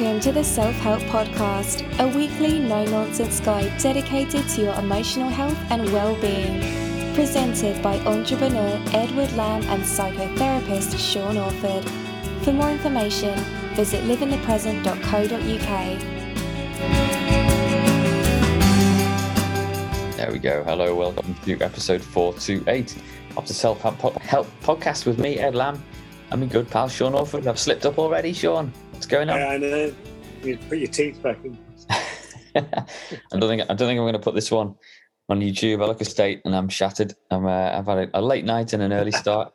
Welcome to the Self Help Podcast, a weekly no nonsense guide dedicated to your emotional health and well being. Presented by entrepreneur Edward Lamb and psychotherapist Sean Orford. For more information, visit liveinthepresent.co.uk. There we go. Hello, welcome to episode 428 of the Self Help Podcast with me, Ed Lamb, and my good pal Sean Orford. I've slipped up already, Sean. What's going on? Yeah, I know. You put your teeth back in. I don't think I don't think I'm going to put this one on YouTube. I look a state and I'm shattered. I'm uh, I've had a, a, late night and an early start.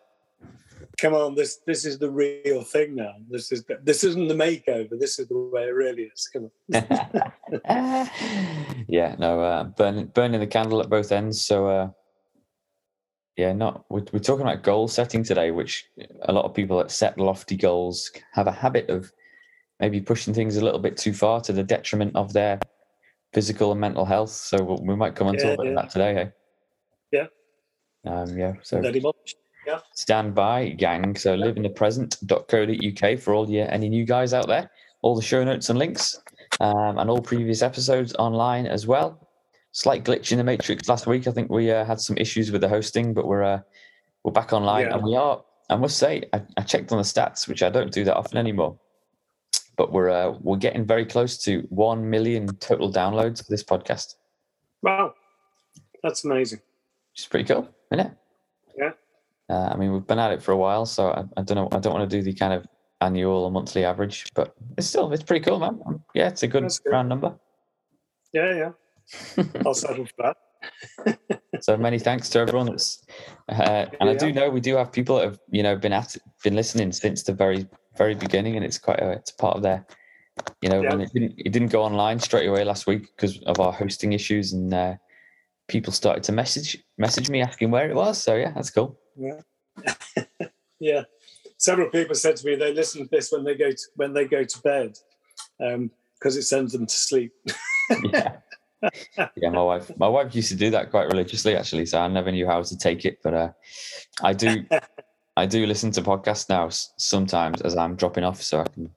Come on, this this is the real thing now. This is this isn't the makeover. This is the way it really is. Come on. yeah, no, uh, burning burning the candle at both ends. So uh, yeah, not we're, we're talking about goal setting today, which a lot of people that set lofty goals have a habit of maybe pushing things a little bit too far to the detriment of their physical and mental health. So we might come on yeah, to yeah. that today. Hey? Yeah. Um, yeah. So yeah. stand by, gang. So liveinthepresent.co.uk for all your any new guys out there. All the show notes and links, um, and all previous episodes online as well. Slight glitch in the matrix last week. I think we uh, had some issues with the hosting, but we're uh, we're back online, yeah. and we are. I must say, I, I checked on the stats, which I don't do that often anymore but we're uh, we're getting very close to one million total downloads for this podcast. Wow, that's amazing. It's pretty cool, isn't it? Yeah. Uh, I mean, we've been at it for a while, so I, I, don't know. I don't want to do the kind of annual or monthly average, but it's still it's pretty cool, man. Yeah, it's a good, good. round number. Yeah, yeah. I'll settle for that. so many thanks to everyone that's, uh, and I do know we do have people that have you know been at been listening since the very very beginning, and it's quite a, it's part of their, you know, yeah. when it didn't it didn't go online straight away last week because of our hosting issues, and uh, people started to message message me asking where it was. So yeah, that's cool. Yeah, yeah. Several people said to me they listen to this when they go to when they go to bed because um, it sends them to sleep. yeah. yeah, my wife. My wife used to do that quite religiously, actually. So I never knew how to take it, but uh, I do. I do listen to podcasts now sometimes as I'm dropping off, so I can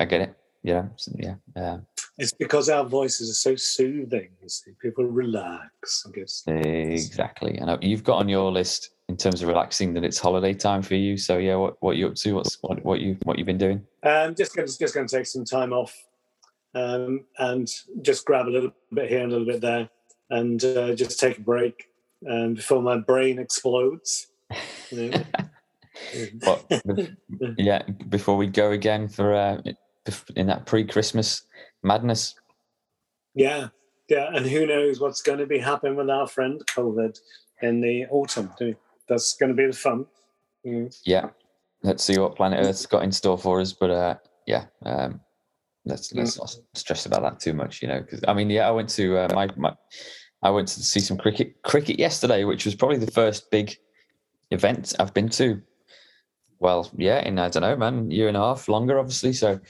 I get it. Yeah, yeah. Uh, it's because our voices are so soothing. You see, people relax. I guess exactly. And you've got on your list in terms of relaxing that it's holiday time for you. So yeah, what what you up to? What's what what you what you've been doing? Um, just going just going to take some time off, um, and just grab a little bit here and a little bit there, and uh, just take a break um, before my brain explodes. You know? But yeah, before we go again for uh, in that pre-Christmas madness. Yeah, yeah, and who knows what's going to be happening with our friend COVID in the autumn? That's going to be the fun. Mm. Yeah, let's see what Planet Earth's got in store for us. But uh, yeah, um, let's let's mm. not stress about that too much, you know. Because I mean, yeah, I went to uh, my, my I went to see some cricket cricket yesterday, which was probably the first big event I've been to well, yeah, in I don't know, man, year and a half longer, obviously. So,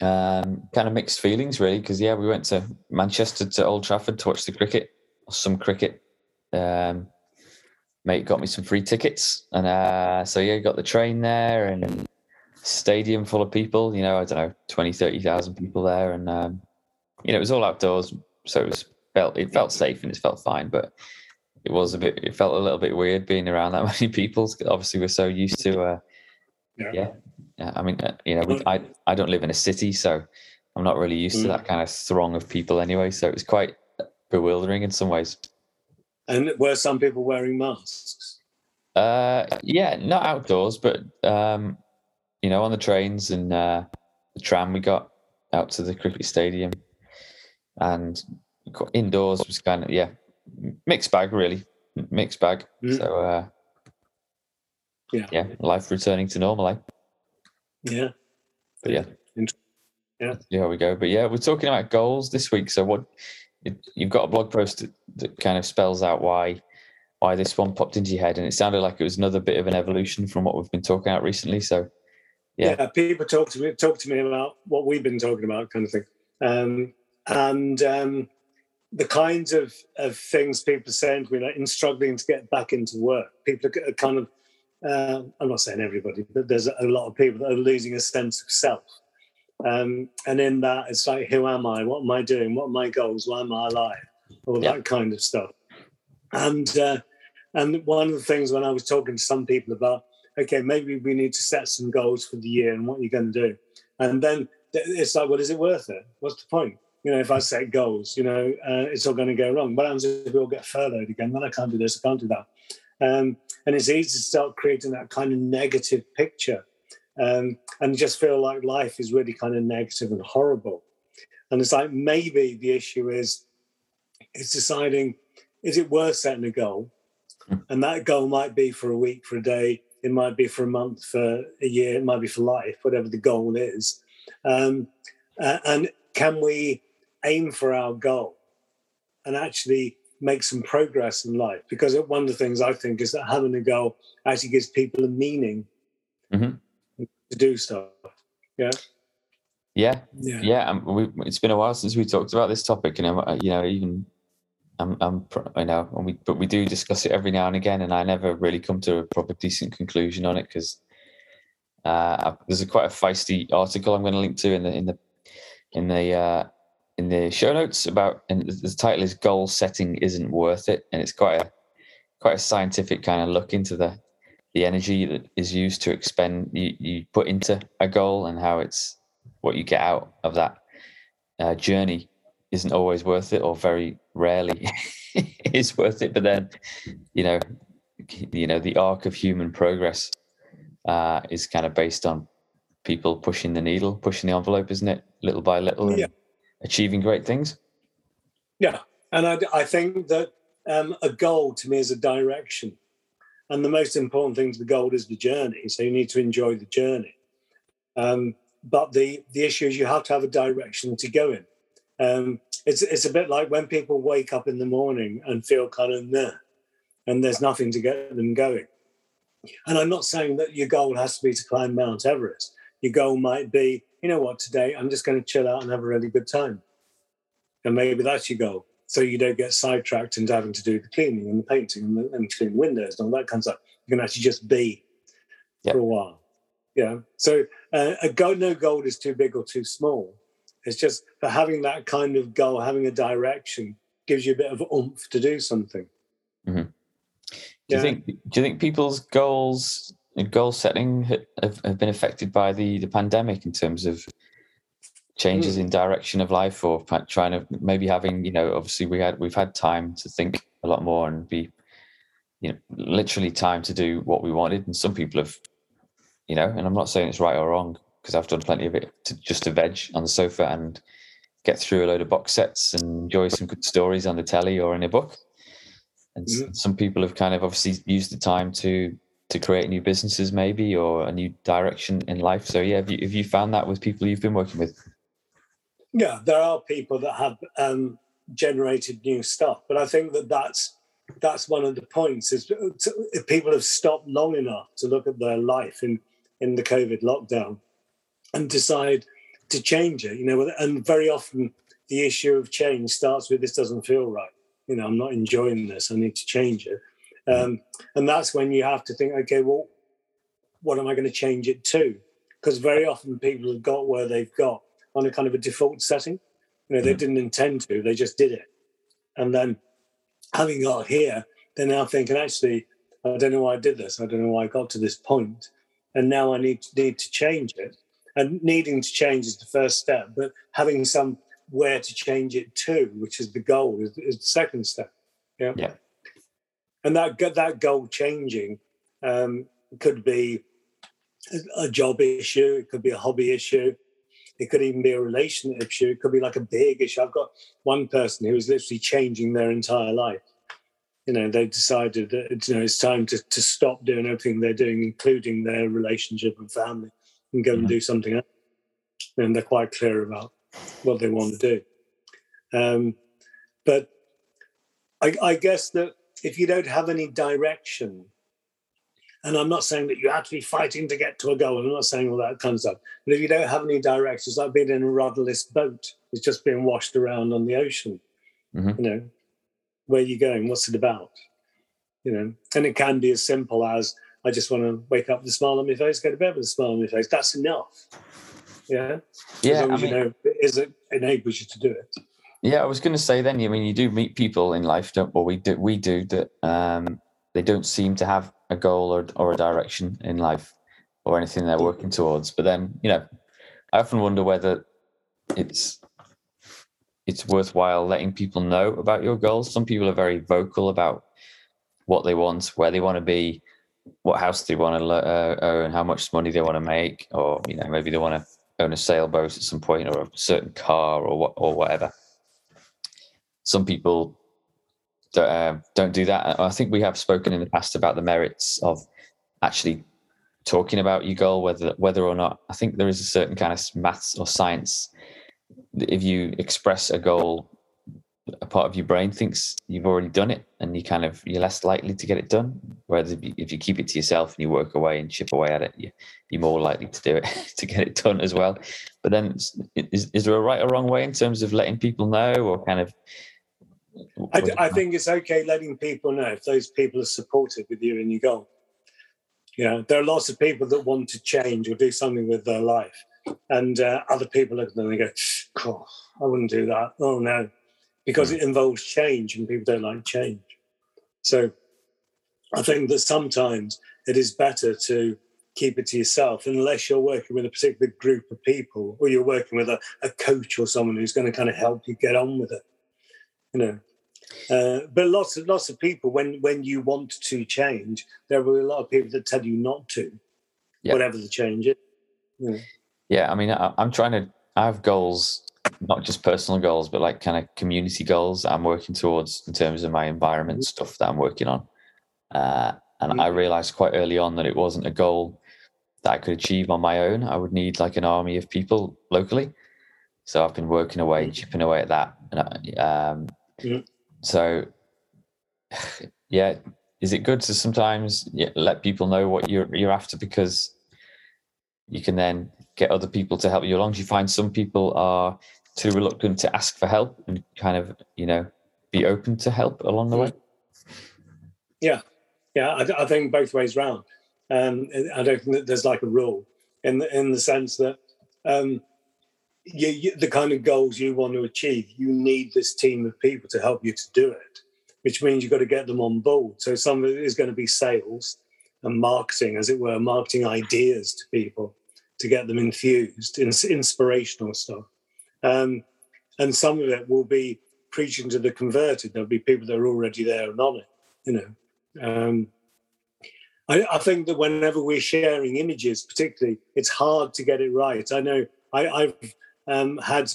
um, kind of mixed feelings, really, because yeah, we went to Manchester to Old Trafford to watch the cricket, some cricket. Um, mate got me some free tickets, and uh, so yeah, got the train there and stadium full of people. You know, I don't know, 20, 30,000 people there, and um, you know, it was all outdoors, so it was felt it felt safe and it felt fine, but it was a bit. It felt a little bit weird being around that many people. Obviously, we're so used to. Uh, yeah. yeah. I mean, uh, you know, we, I I don't live in a city, so I'm not really used mm. to that kind of throng of people anyway. So it was quite bewildering in some ways. And were some people wearing masks? Uh, yeah, not outdoors, but um, you know, on the trains and uh, the tram we got out to the cricket stadium, and indoors was kind of yeah mixed bag, really mixed bag. Mm. So uh, yeah, yeah, life returning to normal, eh? Yeah, but yeah, yeah, here we go. But yeah, we're talking about goals this week. So what you've got a blog post that, that kind of spells out why why this one popped into your head, and it sounded like it was another bit of an evolution from what we've been talking about recently. So yeah, yeah people talk to me talk to me about what we've been talking about, kind of thing. Um, and um, the kinds of, of things people are saying to me, like in struggling to get back into work, people are kind of, uh, I'm not saying everybody, but there's a lot of people that are losing a sense of self. Um, and in that, it's like, who am I? What am I doing? What are my goals? Why am I alive? All Yeah. that kind of stuff. And uh, and one of the things when I was talking to some people about, okay, maybe we need to set some goals for the year and what you're going to do, and then it's like, well, is it worth it? What's the point? You know, if I set goals, you know, uh, it's all going to go wrong. What happens if we all get furloughed again? Then I can't do this, I can't do that. Um, and it's easy to start creating that kind of negative picture um, and just feel like life is really kind of negative and horrible. And it's like maybe the issue is it's deciding is it worth setting a goal? And that goal might be for a week, for a day, it might be for a month, for a year, it might be for life, whatever the goal is. Um, uh, and can we aim for our goal and actually make some progress in life? Because one of the things I think is that having a goal actually gives people a meaning Mhm. to do stuff. Yeah. Yeah, Yeah. yeah. Um, we, it's been a while since we talked about this topic, and um, you know, even I'm, I'm, I know, and we, but we do discuss it every now and again, and I never really come to a proper decent conclusion on it because uh, there's a quite a feisty article I'm going to link to in the in the in the uh, in the show notes about, and the title is "Goal Setting Isn't Worth It," and it's quite a quite a scientific kind of look into the the energy that is used to expend you, you put into a goal and how it's what you get out of that uh, journey isn't always worth it or very rarely is worth it. But then you know you know the arc of human progress uh, is kind of based on people pushing the needle pushing the envelope isn't it? Little by little. Yeah. Achieving great things Yeah, and I, I think that um, a goal to me is a direction, and the most important thing to the goal is the journey. So you need to enjoy the journey. Um, but the the issue is you have to have a direction to go in. Um, it's it's a bit like when people wake up in the morning and feel kind of meh, and there's nothing to get them going. And I'm not saying that your goal has to be to climb Mount Everest. Your goal might be, you know what, today I'm just going to chill out and have a really good time and maybe that's your goal. So you don't get sidetracked into having to do the cleaning and the painting and, the, and clean windows and all that kind of stuff. You can actually just be Yeah. for a while. Yeah. So uh, a goal, no goal is too big or too small. It's just for having that kind of goal, having a direction, gives you a bit of oomph to do something. do Yeah. you think do you think people's goals goal setting have, have been affected by the the pandemic in terms of changes in direction of life or trying to maybe having you know obviously we had we've had time to think a lot more and be you know literally time to do what we wanted. And some people have you know and i'm not saying it's right or wrong because i've done plenty of it to just to veg on the sofa and get through a load of box sets and enjoy some good stories on the telly or in a book. And Mhm. some people have kind of obviously used the time to to create new businesses maybe or a new direction in life so yeah have you, have you found that with people you've been working with Yeah, there are people that have um, generated new stuff, but I think that that's that's one of the points is if people have stopped long enough to look at their life in in the COVID lockdown and decide to change it. You know, and very often the issue of change starts with this doesn't feel right. You know, I'm not enjoying this. I need to change it, um, and that's when you have to think, okay, well, what am I going to change it to? Because very often people have got where they've got on a kind of a default setting. You know, they Mhm. didn't intend to, they just did it. And then having got here, they're now thinking, actually, I don't know why I did this. I don't know why I got to this point. And now I need to need to change it. And needing to change is the first step, but having some where to change it to, which is the goal, is, is the second step. Yeah. Yeah. And that that goal changing um, could be a- job issue, it could be a hobby issue, it could even be a relationship issue. It could be like a big issue. I've got one person who was literally changing their entire life. You know, they decided that you know it's time to, to stop doing everything they're doing, including their relationship and family, and go and Mhm. do something else. And they're quite clear about what they want to do. Um, but I, I guess that if you don't have any direction, and I'm not saying that you have to be fighting to get to a goal. I'm not saying all that kind of stuff. But if you don't have any direction, it's like being in a rudderless boat. It's just being washed around on the ocean. Mhm. You know, where are you going? What's it about? You know, and it can be as simple as I just want to wake up with a smile on my face, go to bed with a smile on my face. That's enough. Yeah. Yeah, As long I as you know it is it enables you to do it. Yeah, I was going to say then. I mean, you do meet people in life, don't? Well, we do. We do that. Um, they don't seem to have a goal or or a direction in life or anything they're working towards. But then, you know, I often wonder whether it's it's worthwhile letting people know about your goals. Some people are very vocal about what they want, where they want to be, what house they want to uh, own, how much money they want to make, or you know, maybe they want to own a sailboat at some point or a certain car or what or whatever some people don't, uh, don't do that. I think we have spoken in the past about the merits of actually talking about your goal, whether whether or not. I think there is a certain kind of maths or science. If you express a goal, a part of your brain thinks you've already done it, and you kind of you're less likely to get it done. Whereas if you, if you keep it to yourself and you work away and chip away at it, you, you're more likely to do it to get it done as well. But then, is is there a right or wrong way in terms of letting people know, or kind of? I, I think it's okay letting people know if those people are supportive with you in your goal. Yeah, there are lots of people that want to change or do something with their life, and uh, other people look at them and go, "Cool, I wouldn't do that." Oh no, because it involves change, and people don't like change. So, I think that sometimes it is better to keep it to yourself unless you're working with a particular group of people or you're working with a, a coach or someone who's going to kind of help you get on with it you know uh, but lots of lots of people when when you want to change there will be a lot of people that tell you not to Yeah. whatever the change is Yeah. Yeah, I mean, I, I'm trying to. I have goals, not just personal goals, but like kind of community goals I'm working towards in terms of my environment stuff that I'm working on. Uh, and I realized quite early on that it wasn't a goal that I could achieve on my own. I would need like an army of people locally. So I've been working away, Mm. chipping away at that. And um, Mm. so, yeah, is it good to sometimes let people know what you're you're after because you can then get other people to help you along? Do you find some people are too reluctant to ask for help and kind of you know be open to help along the way? yeah I, I think both ways round um, i don't think that there's like a rule in the, in the sense that um, you, you, the kind of goals you want to achieve you need this team of people to help you to do it which means you've got to get them on board. So some of it is going to be sales and marketing as it were marketing ideas to people to get them infused in inspirational stuff. Um, and some of it will be preaching to the converted. There'll be people that are already there and on it you know. Um, I, I think that whenever we're sharing images, particularly, it's hard to get it right. I know I, I've um, had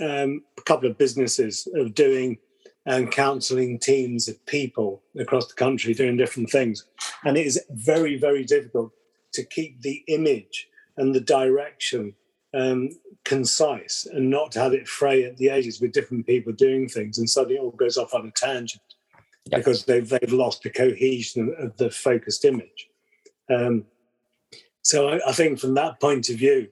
um, a couple of businesses of doing and counseling teams of people across the country doing different things, and it is very, very difficult to keep the image and the direction um, concise and not to have it fray at the edges with different people doing things, and suddenly it all goes off on a tangent Yeah. because they've they've lost the cohesion of the focused image. Um, so I, I think from that point of view,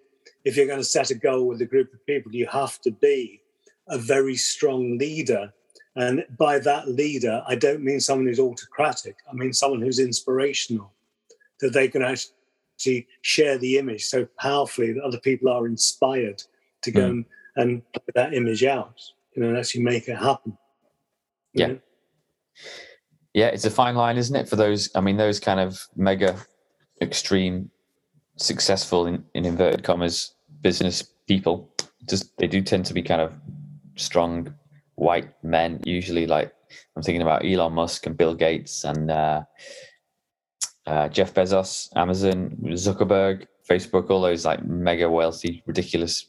if you're going to set a goal with a group of people, you have to be a very strong leader. And by that leader, I don't mean someone who's autocratic. I mean someone who's inspirational, that they can actually share the image so powerfully that other people are inspired to go Mm. and, and put that image out, you know, and actually make it happen. Yeah. know? Yeah, it's a fine line, isn't it? For those, I mean, those kind of mega, extreme, successful in, in inverted commas business people, just they do tend to be kind of strong white men. Usually, like I'm thinking about Elon Musk and Bill Gates and uh, uh, Jeff Bezos, Amazon, Zuckerberg, Facebook, all those like mega wealthy, ridiculous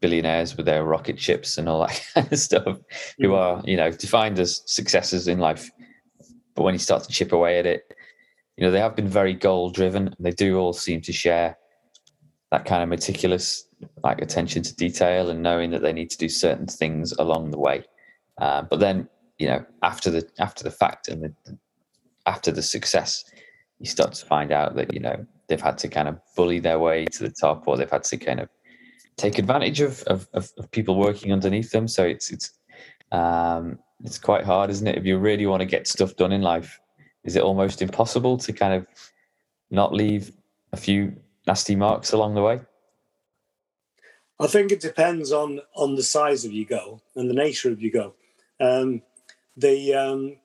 billionaires with their rocket ships and all that kind of stuff, who Mm. are you know defined as successes in life but when you start to chip away at it, you know, they have been very goal driven. And they do all seem to share that kind of meticulous, like attention to detail and knowing that they need to do certain things along the way. Uh, but then, you know, after the after the fact and the, after the success, you start to find out that you know they've had to kind of bully their way to the top, or they've had to kind of take advantage of of, of, people working underneath them. So it's it's um, it's quite hard, isn't it? If you really want to get stuff done in life, is it almost impossible to kind of not leave a few nasty marks along the way? I think it depends on on the size of your goal and the nature of your goal. Um, the um,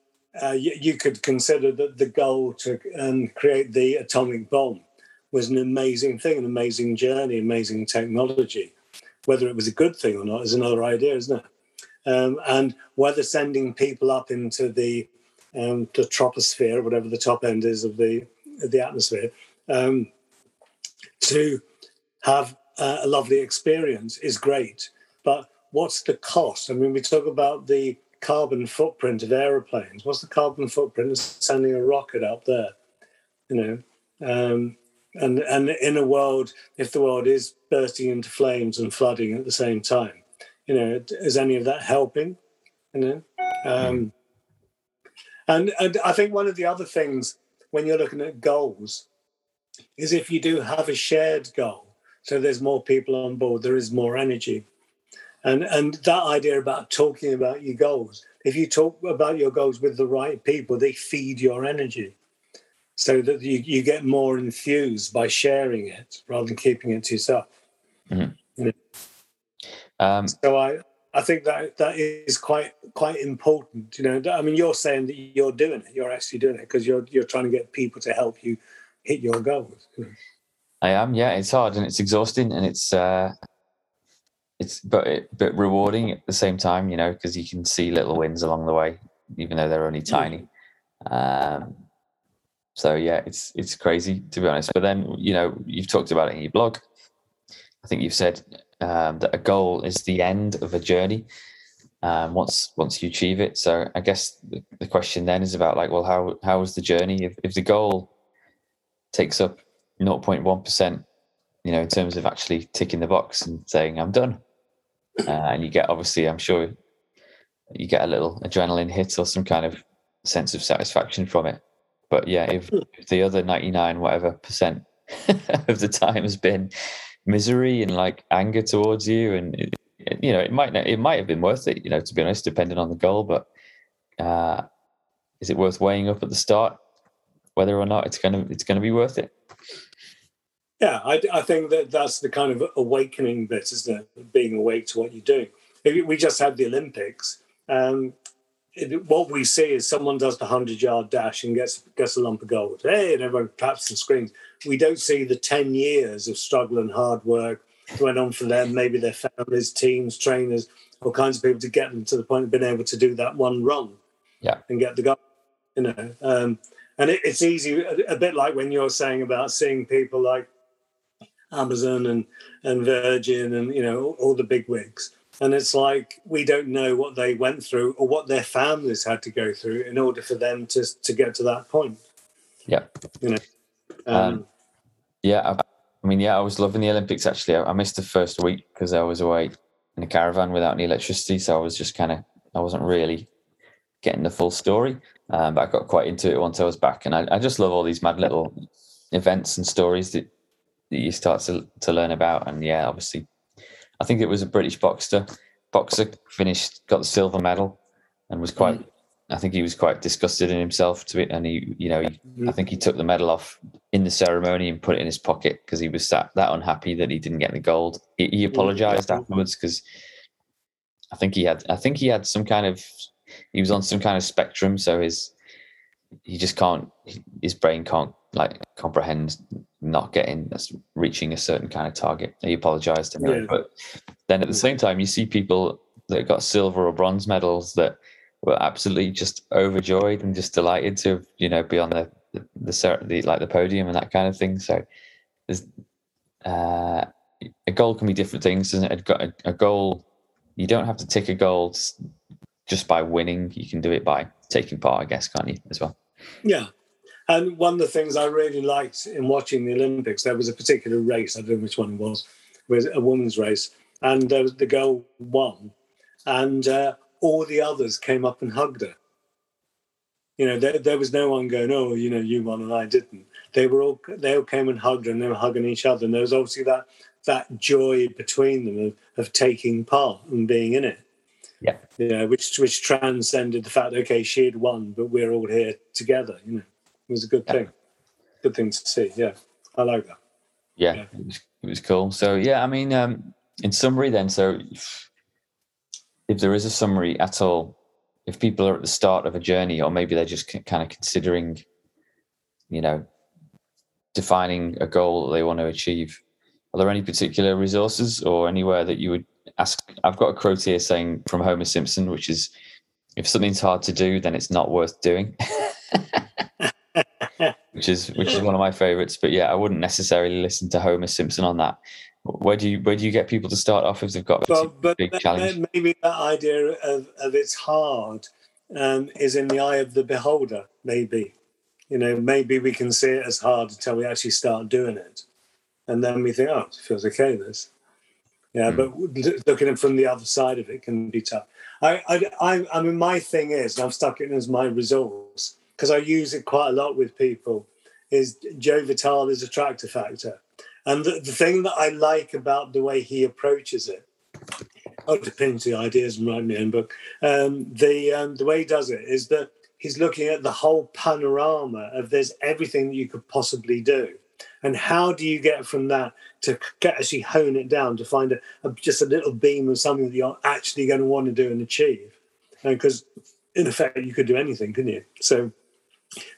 uh, you, you, could consider that the goal to um, create the atomic bomb was an amazing thing, an amazing journey, amazing technology. Whether it was a good thing or not is another idea, isn't it? Um, and whether sending people up into the um, the troposphere, whatever the top end is of the of the atmosphere, um, to have uh, a lovely experience is great. But what's the cost? I mean, we talk about the carbon footprint of aeroplanes. What's the carbon footprint of sending a rocket up there? You know, um, and and in a world, if the world is bursting into flames and flooding at the same time, you know, is any of that helping? You know, um, and and I think one of the other things when you're looking at goals is if you do have a shared goal, so there's more people on board, there is more energy. And, and that idea about talking about your goals, if you talk about your goals with the right people, they feed your energy so that you, you get more enthused by sharing it rather than keeping it to yourself. Mm-hmm. You know? um, so I, I think that that is quite quite important. You know, I mean, you're saying that you're doing it. You're actually doing it because you're you're trying to get people to help you hit your goals. I am. Yeah, it's hard and it's exhausting and it's uh, it's but it, but rewarding at the same time. You know, because you can see little wins along the way, even though they're only tiny. Um, so yeah, it's it's crazy to be honest. But then you know you've talked about it in your blog. I think you've said um, that a goal is the end of a journey. Um, once once you achieve it, so I guess the, the question then is about like, well, how how was the journey? If if the goal takes up 0.1%, you know, in terms of actually ticking the box and saying, I'm done. Uh, and you get, obviously, I'm sure you get a little adrenaline hit or some kind of sense of satisfaction from it. But yeah, if, if the other 99, whatever percent of the time has been misery and like anger towards you, and it, you know, it might not it might have been worth it, you know, to be honest, depending on the goal. But uh, is it worth weighing up at the start whether or not it's gonna it's gonna be worth it? Yeah, I, I think that that's the kind of awakening bit, isn't it? Being awake to what you're doing. We just had the Olympics. Um, it, what we see is someone does the hundred yard dash and gets gets a lump of gold. Hey, and everyone claps and screams. We don't see the ten years of struggle and hard work went on for them. Maybe their families, teams, trainers, all kinds of people to get them to the point of being able to do that one run. Yeah, and get the gold. You know, um, and it, it's easy. A, a bit like when you're saying about seeing people like Amazon and and Virgin and you know all, the big wigs. And it's like we don't know what they went through or what their families had to go through in order for them to to get to that point. Yeah, you know. Um, um, yeah, I, I, mean, yeah, I was loving the Olympics. Actually, I, I missed the first week because I was away in a caravan without any electricity, so I was just kind of I wasn't really getting the full story. Um, but I got quite into it once I was back, and I, I just love all these mad little events and stories that that you start to, to learn about. And yeah, obviously, I think it was a British boxer. Boxer finished, got the silver medal, and was quite. Mm. I think he was quite disgusted in himself to it, and he, you know, he. I think he took the medal off in the ceremony and put it in his pocket because he was that, that unhappy that he didn't get the gold. He, he apologized afterwards because I think he had, I think he had some kind of, he was on some kind of spectrum, so his, he just can't, his brain can't like comprehend not getting reaching a certain kind of target. He apologized anyway, yeah. but then at the same time, you see people that got silver or bronze medals that were absolutely just overjoyed and just delighted to you know be on the the, the, the like the podium and that kind of thing. So there's uh, a goal can be different things, and a, a goal you don't have to tick a goal just by winning. You can do it by taking part, I guess, can't you as well? Yeah, and one of the things I really liked in watching the Olympics, there was a particular race, I don't know which one it was, was a women's race, and uh, the girl won, and uh, all the others came up and hugged her. You know, there, there was no one going, oh, you know, you won and I didn't. They were all they all came and hugged her, and they were hugging each other, and there was obviously that that joy between them of, of taking part and being in it. Yeah, yeah, which which transcended the fact, okay, she had won, but we're all here together. You know. It was a good thing. Good thing to see. Yeah, I like that. Yeah, yeah. It, was, it was cool. So yeah, I mean, um, in summary, then, so if, if there is a summary at all, if people are at the start of a journey, or maybe they're just kind of considering, you know, defining a goal that they want to achieve, are there any particular resources or anywhere that you would ask? I've got a quote here saying from Homer Simpson, which is, "If something's hard to do, then it's not worth doing." which is which is one of my favorites. But yeah, I wouldn't necessarily listen to Homer Simpson on that. Where do you where do you get people to start off if they've got a Well, big but challenge? maybe that idea of, of it's hard um, is in the eye of the beholder. Maybe, you know, maybe we can see it as hard until we actually start doing it, and then we think, oh, it feels okay. This, yeah. Hmm. But looking at it from the other side of it can be tough. I, I, I, I mean, my thing is, and I've stuck it as my resource because I use it quite a lot with people. Is Joe Vitale is attractor factor, and the, the thing that I like about the way he approaches it I'll depend the ideas and write my own book. Um, the um, the way he does it is that he's looking at the whole panorama of there's everything that you could possibly do, and how do you get from that to actually hone it down to find a, a, just a little beam of something that you're actually going to want to do and achieve, because in effect you could do anything, couldn't you? So.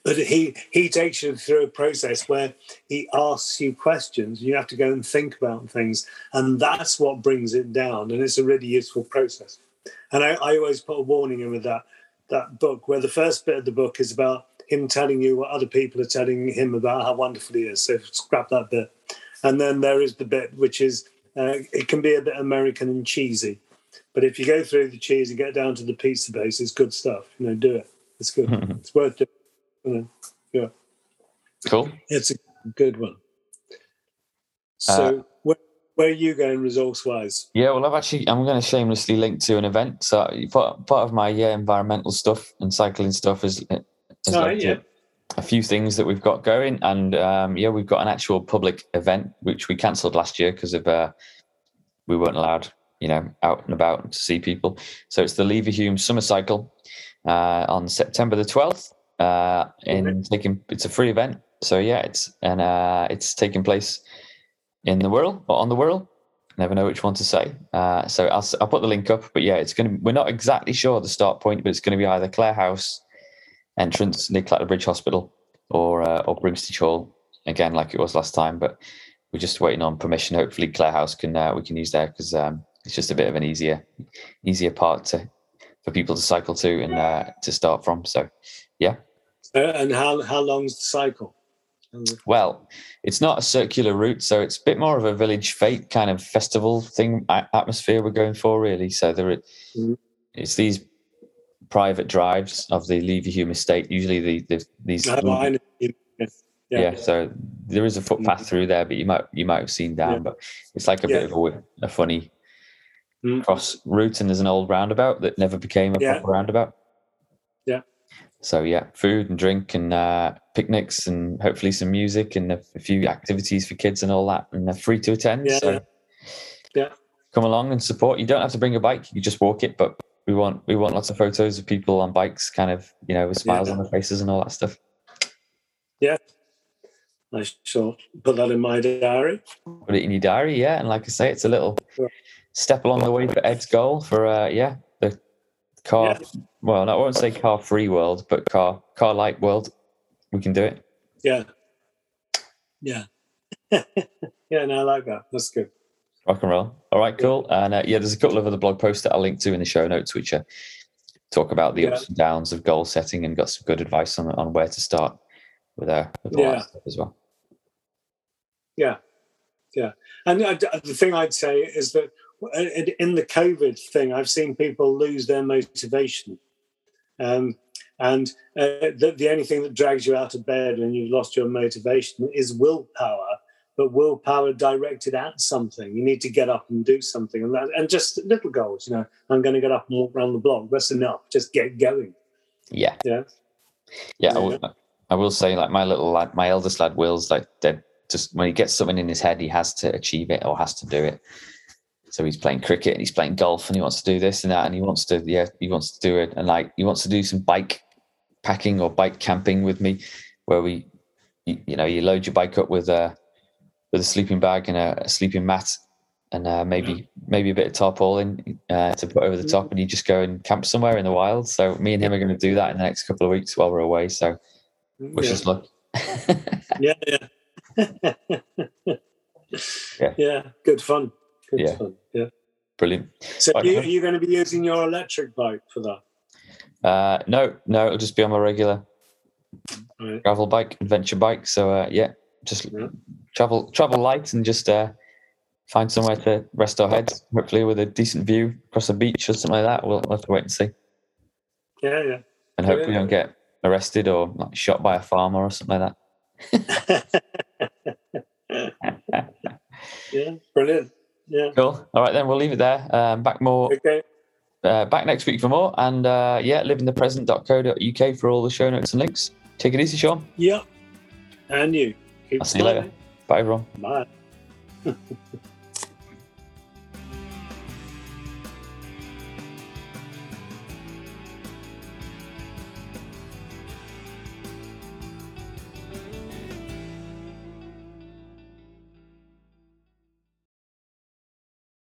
But he he takes you through a process where he asks you questions. You have to go and think about things, and that's what brings it down. And it's a really useful process. And I, I always put a warning in with that that book, where the first bit of the book is about him telling you what other people are telling him about how wonderful he is. So scrap that bit. And then there is the bit which is uh, it can be a bit American and cheesy, but if you go through the cheese and get down to the pizza base, it's good stuff. You know, do it. It's good. it's worth doing. You know, yeah. Cool. It's a good one. So, where, where are you going resource wise? Yeah, well, I've actually I'm going to shamelessly link to an event. So part part of my yeah environmental stuff and cycling stuff is Oh, yeah. a few things that we've got going, and um, yeah, we've got an actual public event which we cancelled last year because of uh, we weren't allowed, you know, out and about to see people. So it's the Leverhulme Summer Cycle uh, on September the twelfth. Uh, in taking it's a free event, so yeah, it's and uh, it's taking place in the Wirral or on the Wirral. Never know which one to say. Uh, so I'll, I'll put the link up. But yeah, it's going to. We're not exactly sure the start point, but it's going to be either Claire House entrance near Clatterbridge Hospital or uh, or Brimstage Hall again, like it was last time. But we're just waiting on permission. Hopefully, Claire House can uh, we can use there because um, it's just a bit of an easier easier part to for people to cycle to and uh, to start from. So yeah, Uh, and how how long's the cycle? Well, it's not a circular route, so it's a bit more of a village fete kind of festival thing atmosphere we're going for, really. So there, Mhm. it's these private drives of the Leverhulme estate. Usually, the, the these. Yeah. yeah. So there is a footpath through there, but you might you might have seen down. Yeah. But it's like a Yeah. bit of a, a funny Mm. cross route, and there's an old roundabout that never became a proper roundabout. Yeah. So yeah, food and drink and uh, picnics and hopefully some music and a, a few activities for kids and all that, and they're free to attend. Yeah. So Yeah. come along and support. You don't have to bring a bike; you just walk it. But we want we want lots of photos of people on bikes, kind of you know with smiles Yeah. on their faces and all that stuff. Yeah, I shall put that in my diary. Put it in your diary, yeah. And like I say, it's a little step along the way for Ed's goal for uh, yeah the car. Well, I won't say car free world, but car car light world. We can do it. Yeah. Yeah. yeah, no, I like that. That's good. Rock and roll. All right, cool. And uh, yeah, there's a couple of other blog posts that I'll link to in the show notes, which uh, talk about the Yeah. ups and downs of goal setting and got some good advice on on where to start with uh with all Yeah. as well. Yeah. Yeah. And uh, the thing I'd say is that in in the COVID thing, I've seen people lose their motivation. Um, and uh, the, the only thing that drags you out of bed when you've lost your motivation is willpower, but willpower directed at something. You need to get up and do something, and that, and just little goals. You know, I'm going to get up and walk around the block. That's enough. Just get going. Yeah. Yeah. Yeah, I will, I will say, like my little lad, my eldest lad, Will's like dead. Just when he gets something in his head, he has to achieve it or has to do it. So he's playing cricket and he's playing golf and he wants to do this and that and he wants to, yeah, he wants to do it and like he wants to do some bike packing or bike camping with me, where we, you, you know, you load your bike up with a with a sleeping bag and a, a sleeping mat, and uh, maybe maybe a bit of tarpaulin uh, to put over the top, and you just go and camp somewhere in the wild. So me and him are going to do that in the next couple of weeks while we're away. So wish yeah. us luck. yeah, yeah. Yeah. yeah, good fun. Good Yeah. fun. Yeah. Brilliant. So Right. you, are you going to be using your electric bike for that? Uh, no, no, it'll just be on my regular Right. gravel bike, adventure bike. So uh, yeah, just Yeah. Travel travel light and just uh, find somewhere to rest our heads. Hopefully, with a decent view across a beach or something like that. We'll, we'll have to wait and see. Yeah, yeah. And hope we don't get arrested or like, shot by a farmer or something like that. yeah, brilliant. Yeah. Cool. All right, then we'll leave it there. Um, back more Okay. uh, back next week for more. And uh, yeah, liveinthepresent.co.uk for all the show notes and links. Take it easy, Sean. Yeah. And you. Keep I'll see you later. Bye, everyone. Bye.